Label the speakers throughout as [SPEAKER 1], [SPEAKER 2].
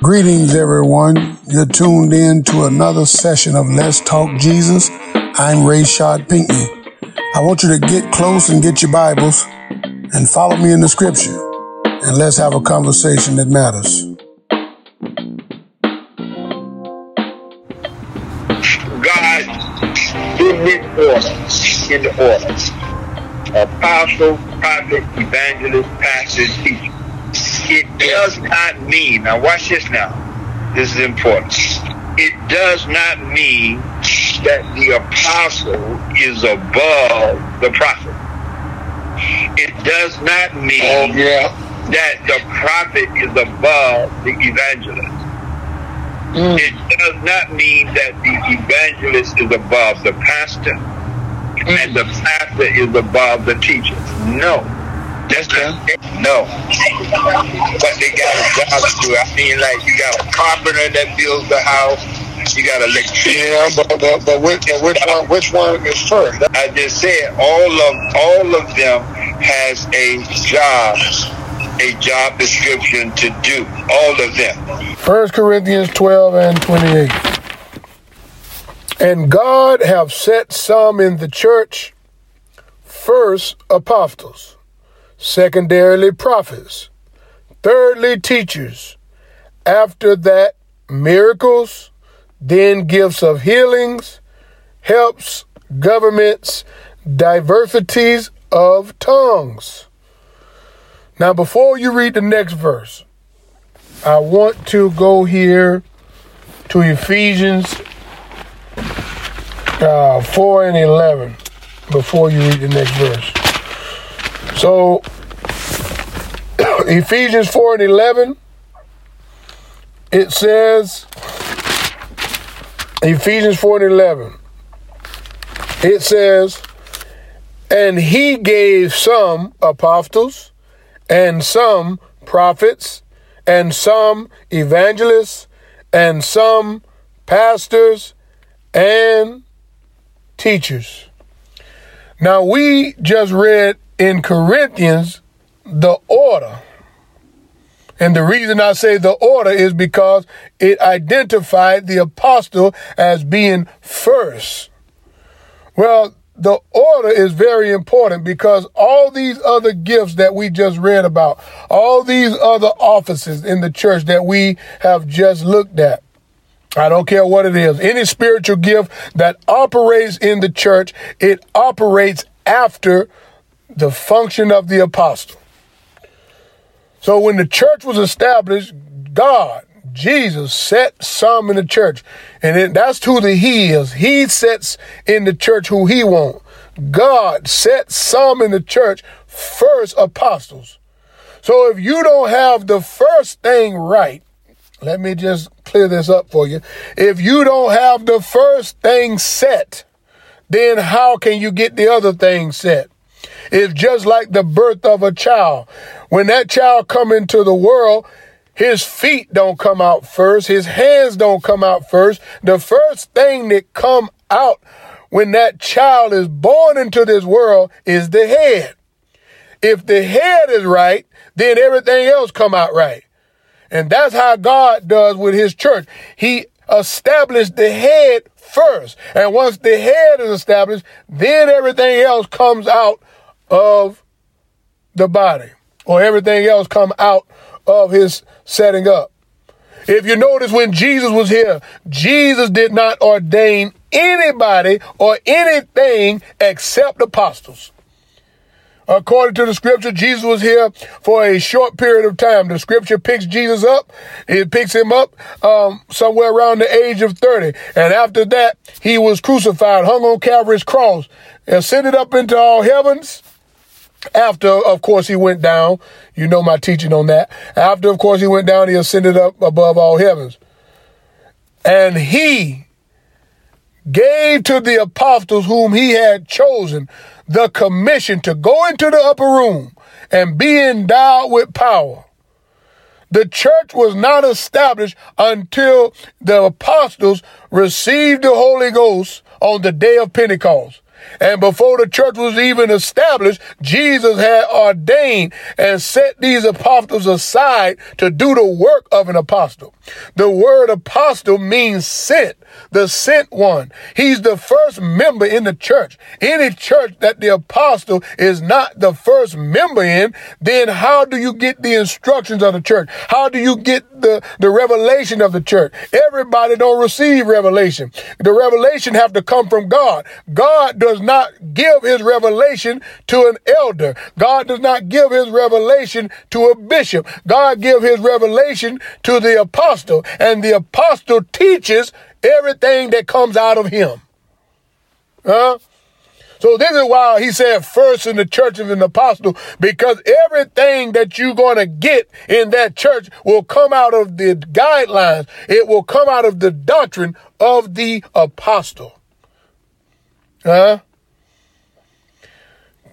[SPEAKER 1] Greetings, everyone. You're tuned in to another session of Let's Talk Jesus. I'm Rai-Shaud Pinkney. I want you to get close and get your Bibles and follow me in the scripture. And let's have a conversation that matters.
[SPEAKER 2] God in his order, in the order. Apostle, prophet, evangelist, pastor, teacher. It does not mean, now watch this now. This is important. It does not mean that the apostle is above the prophet. It does not mean
[SPEAKER 3] Oh, yeah.
[SPEAKER 2] that the prophet is above the evangelist.
[SPEAKER 3] Mm.
[SPEAKER 2] It does not mean that the evangelist is above the pastor and the pastor is above the teacher. No. That's not no. But they got a job to do. I mean, like you got a carpenter that builds the house. You got an electrician.
[SPEAKER 3] Yeah, but, but, but which, and which one which one is first?
[SPEAKER 2] I just said all of all of them has a job, a job description to do. All of them.
[SPEAKER 1] 1 Corinthians 12 and 28. And God have set some in the church, first apostles, secondarily prophets, thirdly teachers, after that miracles, then gifts of healings, helps, governments, diversities of tongues. Now, before you read the next verse, I want to go here to Ephesians uh, 4 and 11 before you read the next verse. So, Ephesians 4 and 11, it says, Ephesians 4 and 11, it says, and he gave some apostles, and some prophets, and some evangelists, and some pastors and teachers. Now, we just read in Corinthians the order. And the reason I say the order is because it identified the apostle as being first. Well, the order is very important because all these other gifts that we just read about, all these other offices in the church that we have just looked at, I don't care what it is, any spiritual gift that operates in the church, it operates after the function of the apostle. So when the church was established, God, Jesus set some in the church. And that's who the he is. He sets in the church who he wants. God set some in the church first apostles. So if you don't have the first thing right, let me just clear this up for you. If you don't have the first thing set, then how can you get the other thing set? It's just like the birth of a child. When that child come into the world, his feet don't come out first. His hands don't come out first. The first thing that come out when that child is born into this world is the head. If the head is right, then everything else come out right. And that's how God does with his church. He established the head first. And once the head is established, then everything else comes out of the body or everything else come out of his setting up. If you notice when Jesus was here, Jesus did not ordain anybody or anything except apostles. According to the scripture, Jesus was here for a short period of time. The scripture picks Jesus up. It picks him up um, somewhere around the age of 30. And after that, he was crucified, hung on Calvary's cross, ascended up into all heavens. After, of course, he went down. You know my teaching on that. After, of course, he went down, he ascended up above all heavens. And he gave to the apostles whom he had chosen the commission to go into the upper room and be endowed with power. The church was not established until the apostles received the Holy Ghost on the day of Pentecost. And before the church was even established, Jesus had ordained and set these apostles aside to do the work of an apostle. The word apostle means sent, the sent one. He's the first member in the church. Any church that the apostle is not the first member in, then how do you get the instructions of the church? How do you get the, the revelation of the church? Everybody don't receive revelation. The revelation have to come from God. God does not give his revelation to an elder. God does not give his revelation to a bishop. God give his revelation to the apostle and the apostle teaches everything that comes out of him. Huh? So this is why he said first in the church of an apostle, because everything that you're going to get in that church will come out of the guidelines. It will come out of the doctrine of the apostle. Huh?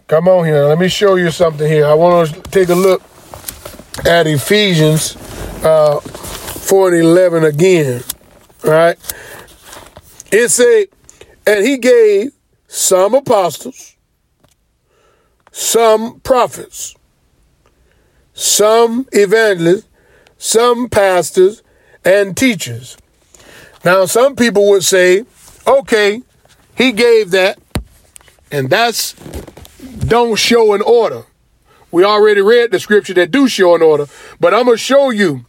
[SPEAKER 1] Come on here. Let me show you something here. I want to take a look at Ephesians uh, 4 and 11 again. Right? It say, and he gave some apostles, some prophets, some evangelists, some pastors, and teachers. Now, some people would say, okay, he gave that, and that's don't show an order. We already read the scripture that do show an order, but I'm going to show you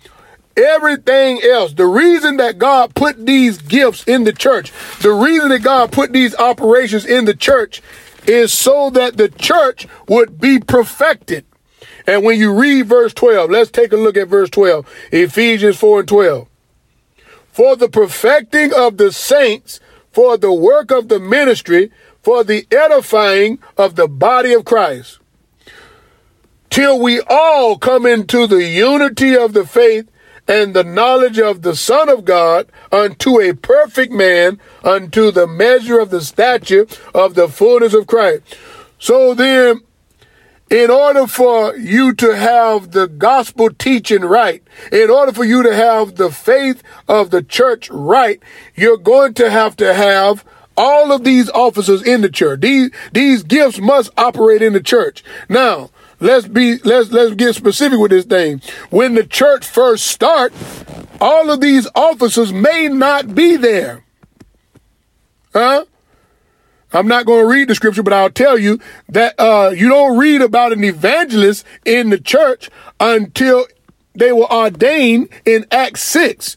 [SPEAKER 1] everything else. The reason that God put these gifts in the church, the reason that God put these operations in the church is so that the church would be perfected. And when you read verse 12, let's take a look at verse 12, Ephesians 4 and 12. For the perfecting of the saints, for the work of the ministry, for the edifying of the body of Christ, till we all come into the unity of the faith and the knowledge of the Son of God unto a perfect man, unto the measure of the stature of the fullness of Christ. So then, in order for you to have the gospel teaching right, in order for you to have the faith of the church right, you're going to have to have all of these officers in the church. These, these gifts must operate in the church. Now, let's be, let's, let's get specific with this thing. When the church first start, all of these officers may not be there. Huh? I'm not going to read the scripture, but I'll tell you that uh, you don't read about an evangelist in the church until they were ordained in Acts 6.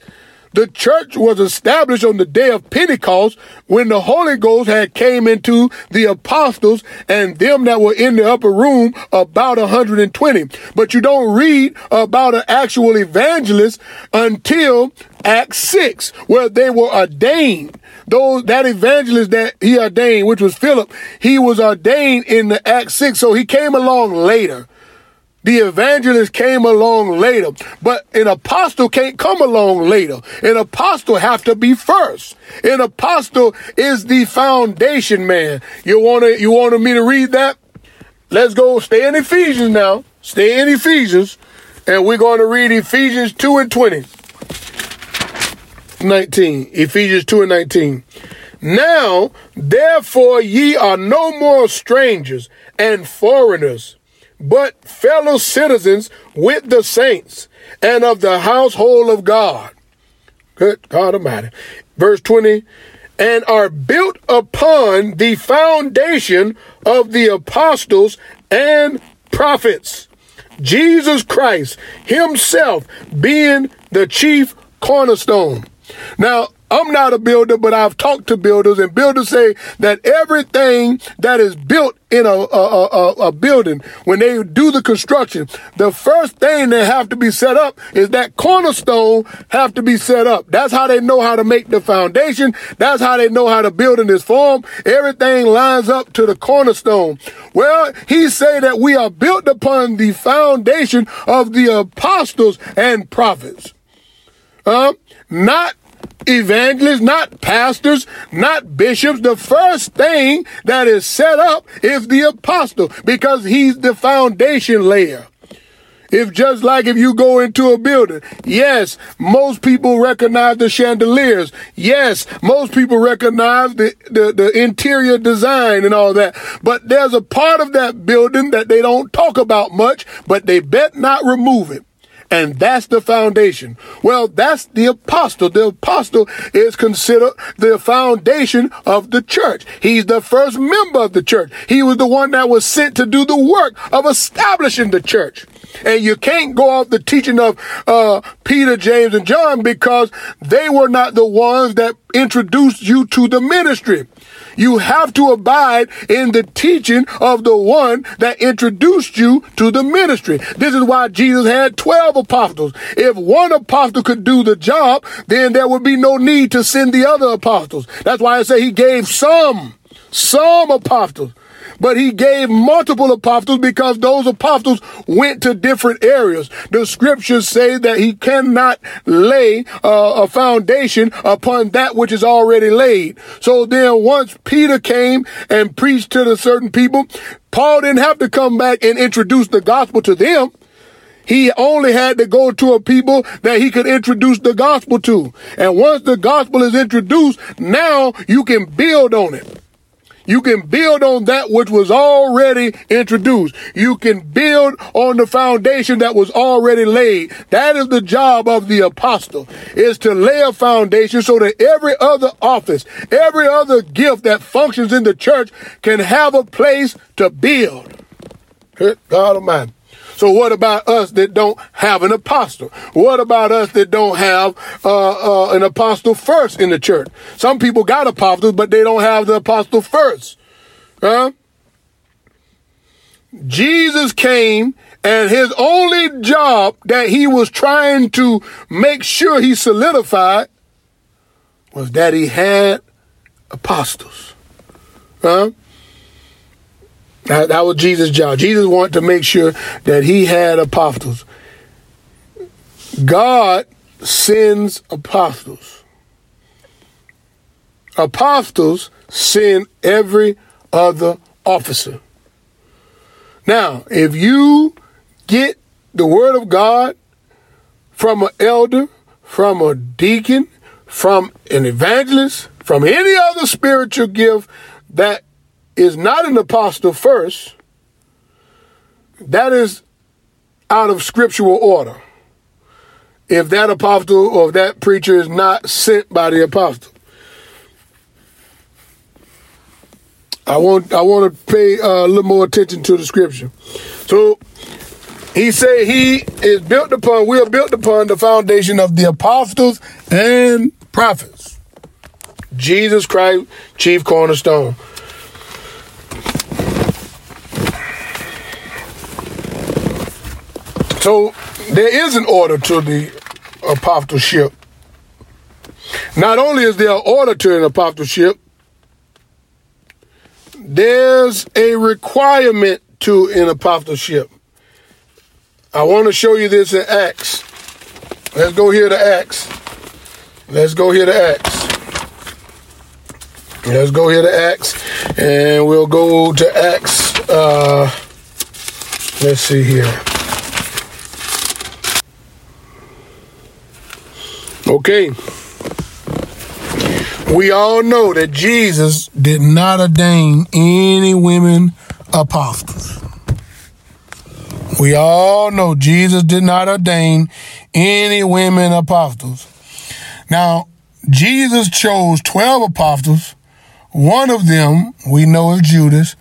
[SPEAKER 1] The church was established on the day of Pentecost when the Holy Ghost had came into the apostles and them that were in the upper room about 120. But you don't read about an actual evangelist until Acts 6 where they were ordained. Those, that evangelist that he ordained, which was Philip, he was ordained in the Acts 6. So he came along later. The evangelist came along later, but an apostle can't come along later. An apostle have to be first. An apostle is the foundation man. You want to, you wanted me to read that? Let's go stay in Ephesians now. Stay in Ephesians and we're going to read Ephesians 2 and 20. 19. Ephesians 2 and 19. Now, therefore, ye are no more strangers and foreigners but fellow citizens with the saints and of the household of God. Good God Almighty. Verse 20, and are built upon the foundation of the apostles and prophets. Jesus Christ himself being the chief cornerstone. Now, I'm not a builder, but I've talked to builders, and builders say that everything that is built in a, a, a, a, building, when they do the construction, the first thing that have to be set up is that cornerstone have to be set up. That's how they know how to make the foundation. That's how they know how to build in this form. Everything lines up to the cornerstone. Well, he say that we are built upon the foundation of the apostles and prophets. Uh, not evangelists, not pastors, not bishops. The first thing that is set up is the apostle because he's the foundation layer. If just like if you go into a building, yes, most people recognize the chandeliers. Yes, most people recognize the, the, the interior design and all that. But there's a part of that building that they don't talk about much, but they bet not remove it. And that's the foundation. Well, that's the apostle. The apostle is considered the foundation of the church. He's the first member of the church. He was the one that was sent to do the work of establishing the church. And you can't go off the teaching of uh, Peter, James, and John because they were not the ones that introduced you to the ministry. You have to abide in the teaching of the one that introduced you to the ministry. This is why Jesus had 12 apostles. If one apostle could do the job, then there would be no need to send the other apostles. That's why I say he gave some, some apostles but he gave multiple apostles because those apostles went to different areas. The scriptures say that he cannot lay uh, a foundation upon that which is already laid. So then once Peter came and preached to the certain people, Paul didn't have to come back and introduce the gospel to them. He only had to go to a people that he could introduce the gospel to. And once the gospel is introduced, now you can build on it. You can build on that which was already introduced. You can build on the foundation that was already laid. That is the job of the apostle is to lay a foundation so that every other office, every other gift that functions in the church can have a place to build. God Almighty. So what about us that don't have an apostle? What about us that don't have uh, uh, an apostle first in the church? Some people got apostles, but they don't have the apostle first. Huh? Jesus came and his only job that he was trying to make sure he solidified was that he had apostles. Huh? That, that was Jesus' job. Jesus wanted to make sure that he had apostles. God sends apostles. Apostles send every other officer. Now, if you get the word of God from an elder, from a deacon, from an evangelist, from any other spiritual gift that is not an apostle first, that is out of scriptural order. If that apostle or that preacher is not sent by the apostle. I want I want to pay uh, a little more attention to the scripture. So he said he is built upon, we are built upon the foundation of the apostles and prophets. Jesus Christ, chief cornerstone. So there is an order to the apostleship. Not only is there an order to an apostleship, there's a requirement to an apostleship. I want to show you this in Acts. Let's go here to Acts. Let's go here to Acts. Let's go here to Acts, and we'll go to Acts. Uh, let's see here. Okay. We all know that Jesus did not ordain any women apostles. We all know Jesus did not ordain any women apostles. Now, Jesus chose 12 apostles. One of them, we know is Judas,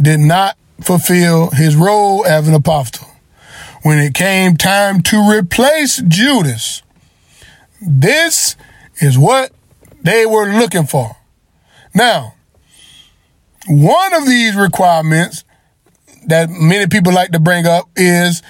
[SPEAKER 1] did not fulfill his role as an apostle. When it came time to replace Judas, this is what they were looking for. Now, one of these requirements that many people like to bring up is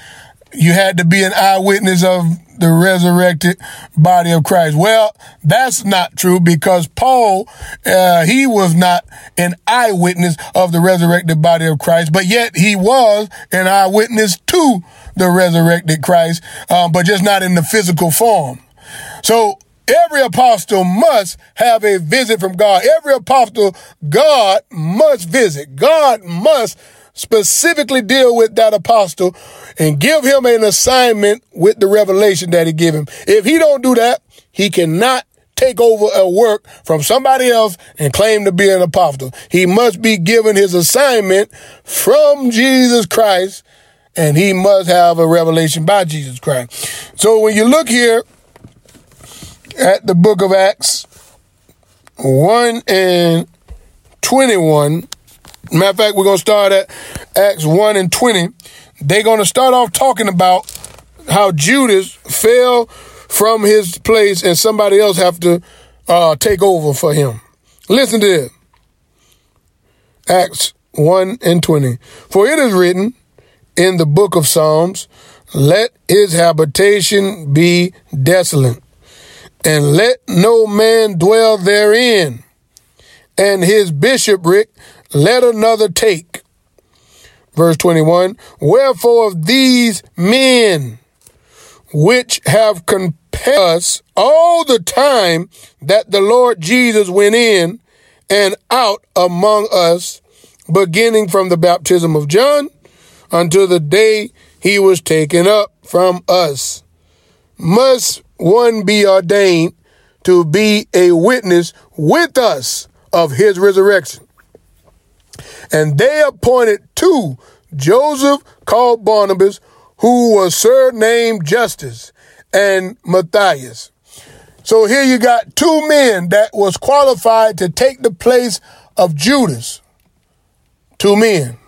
[SPEAKER 1] you had to be an eyewitness of the resurrected body of Christ. Well, that's not true because Paul, uh, he was not an eyewitness of the resurrected body of Christ, but yet he was an eyewitness to the resurrected Christ, um, but just not in the physical form. So every apostle must have a visit from God. Every apostle, God must visit. God must specifically deal with that apostle and give him an assignment with the revelation that he give him. If he don't do that, he cannot take over a work from somebody else and claim to be an apostle. He must be given his assignment from Jesus Christ and he must have a revelation by Jesus Christ. So when you look here at the book of Acts 1 and 21, matter of fact, we're going to start at Acts 1 and 20. They're going to start off talking about how Judas fell from his place and somebody else have to uh, take over for him. Listen to this. Acts 1 and 20. For it is written in the book of Psalms, let his habitation be desolate, and let no man dwell therein, and his bishopric let another take. Verse 21 Wherefore of these men which have compelled us all the time that the Lord Jesus went in and out among us, beginning from the baptism of John until the day he was taken up from us. Must one be ordained to be a witness with us of his resurrection? And they appointed two Joseph called Barnabas, who was surnamed Justus, and Matthias. So here you got two men that was qualified to take the place of Judas. Two men.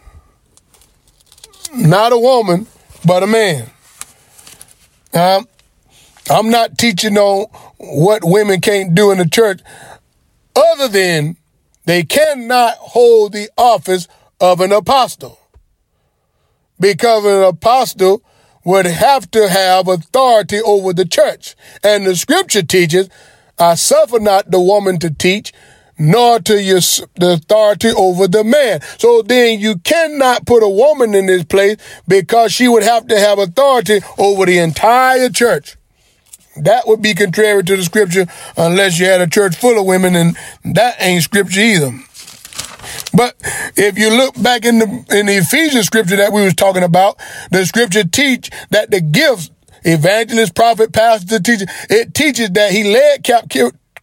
[SPEAKER 1] Not a woman, but a man. Um, I'm not teaching on what women can't do in the church other than they cannot hold the office of an apostle. Because an apostle would have to have authority over the church. And the scripture teaches, I suffer not the woman to teach, nor to your the authority over the man. So then you cannot put a woman in this place because she would have to have authority over the entire church. That would be contrary to the scripture unless you had a church full of women and that ain't scripture either. But if you look back in the in the Ephesians scripture that we was talking about, the scripture teach that the gifts, evangelist, prophet, pastor, teacher, it teaches that he led cap-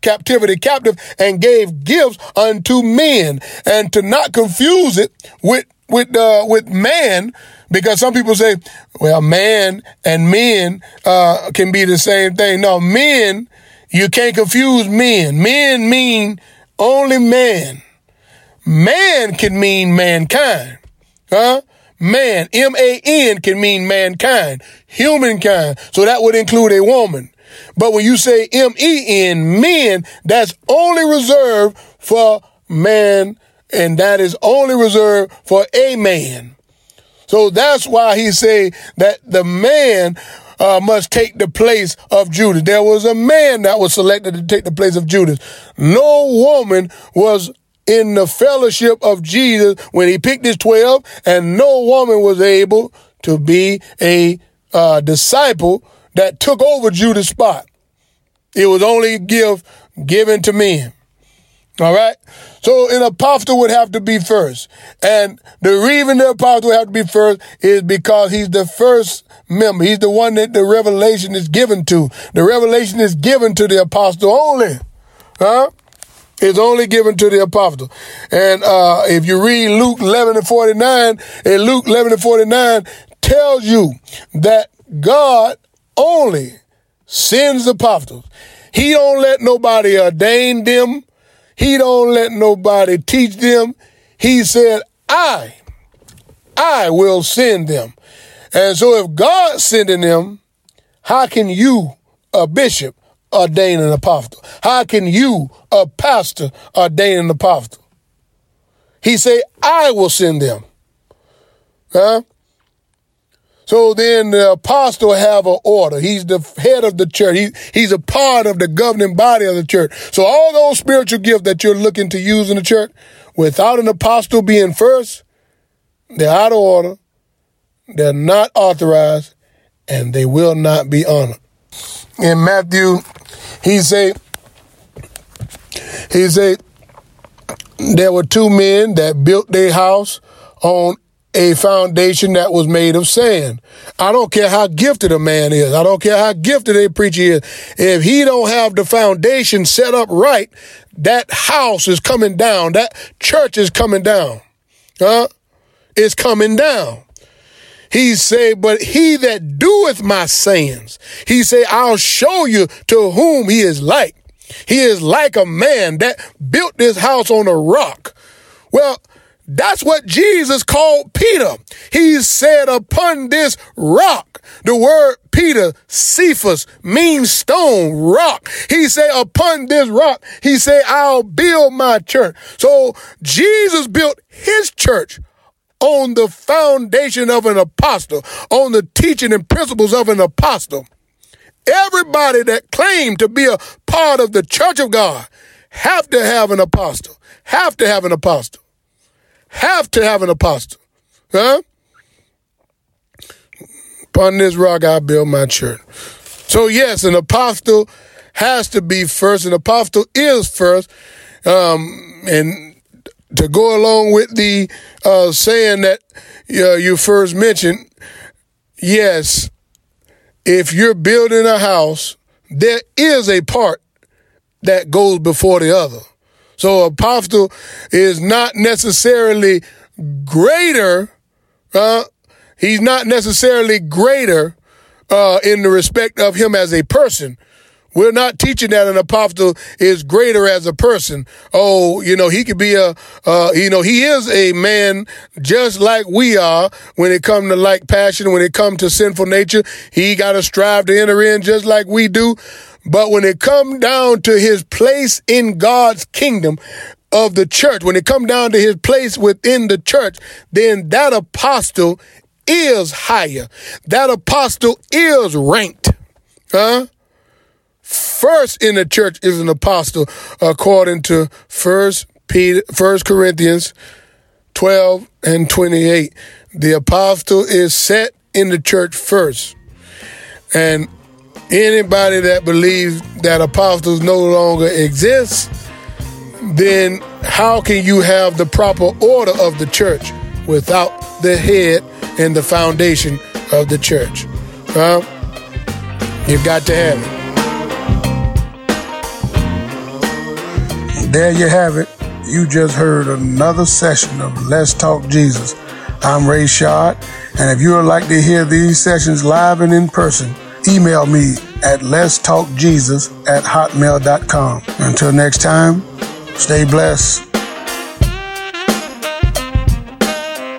[SPEAKER 1] captivity captive and gave gifts unto men and to not confuse it with with uh, with man because some people say well man and men uh, can be the same thing. No men you can't confuse men. Men mean only man. Man can mean mankind. Huh? Man m-a-n can mean mankind humankind. So that would include a woman. But when you say M-E-N, men, that's only reserved for man, and that is only reserved for a man. So that's why he say that the man uh, must take the place of Judas. There was a man that was selected to take the place of Judas. No woman was in the fellowship of Jesus when he picked his 12, and no woman was able to be a uh, disciple that took over Judas' spot. It was only a gift given to men. All right. So an apostle would have to be first. And the reason the apostle would have to be first is because he's the first member. He's the one that the revelation is given to. The revelation is given to the apostle only. Huh? It's only given to the apostle. And uh, if you read Luke 11 and 49, and Luke 11 and 49 tells you that God only sends apostles. He don't let nobody ordain them. He don't let nobody teach them. He said, I, I will send them. And so if God's sending them, how can you, a bishop, ordain an apostle? How can you, a pastor, ordain an apostle? He say, I will send them. Huh? So then the apostle have an order. He's the head of the church. He, he's a part of the governing body of the church. So all those spiritual gifts that you're looking to use in the church, without an apostle being first, they're out of order. They're not authorized and they will not be honored. In Matthew, he say, he say, there were two men that built their house on a foundation that was made of sand. I don't care how gifted a man is. I don't care how gifted a preacher is. If he don't have the foundation set up right, that house is coming down. That church is coming down. Huh? It's coming down. He say, but he that doeth my sayings, he say, I'll show you to whom he is like. He is like a man that built this house on a rock. Well, that's what Jesus called Peter. He said, upon this rock, the word Peter, Cephas, means stone, rock. He said, upon this rock, he said, I'll build my church. So Jesus built his church on the foundation of an apostle, on the teaching and principles of an apostle. Everybody that claimed to be a part of the church of God have to have an apostle, have to have an apostle, have to have an apostle. Huh? Upon this rock I build my church. So yes, an apostle has to be first. An apostle is first. Um, and to go along with the uh, saying that uh, you first mentioned, yes, if you're building a house, there is a part that goes before the other. So apostle is not necessarily greater. Uh, he's not necessarily greater uh, in the respect of him as a person. We're not teaching that an apostle is greater as a person. Oh, you know, he could be a, uh, you know, he is a man just like we are when it comes to like passion, when it comes to sinful nature. He got to strive to enter in just like we do. But when it come down to his place in God's kingdom, of the church, when it come down to his place within the church, then that apostle is higher. That apostle is ranked. Huh? first in the church is an apostle, according to First Peter, First Corinthians 12 and 28. The apostle is set in the church first. And anybody that believes that apostles no longer exist, then how can you have the proper order of the church without the head and the foundation of the church? Huh? You've got to have it. There you have it. You just heard another session of Let's Talk Jesus. I'm Rai-Shaud, and if you would like to hear these sessions live and in person, email me at Let's Talk Jesus at hotmail.com. Until next time, stay blessed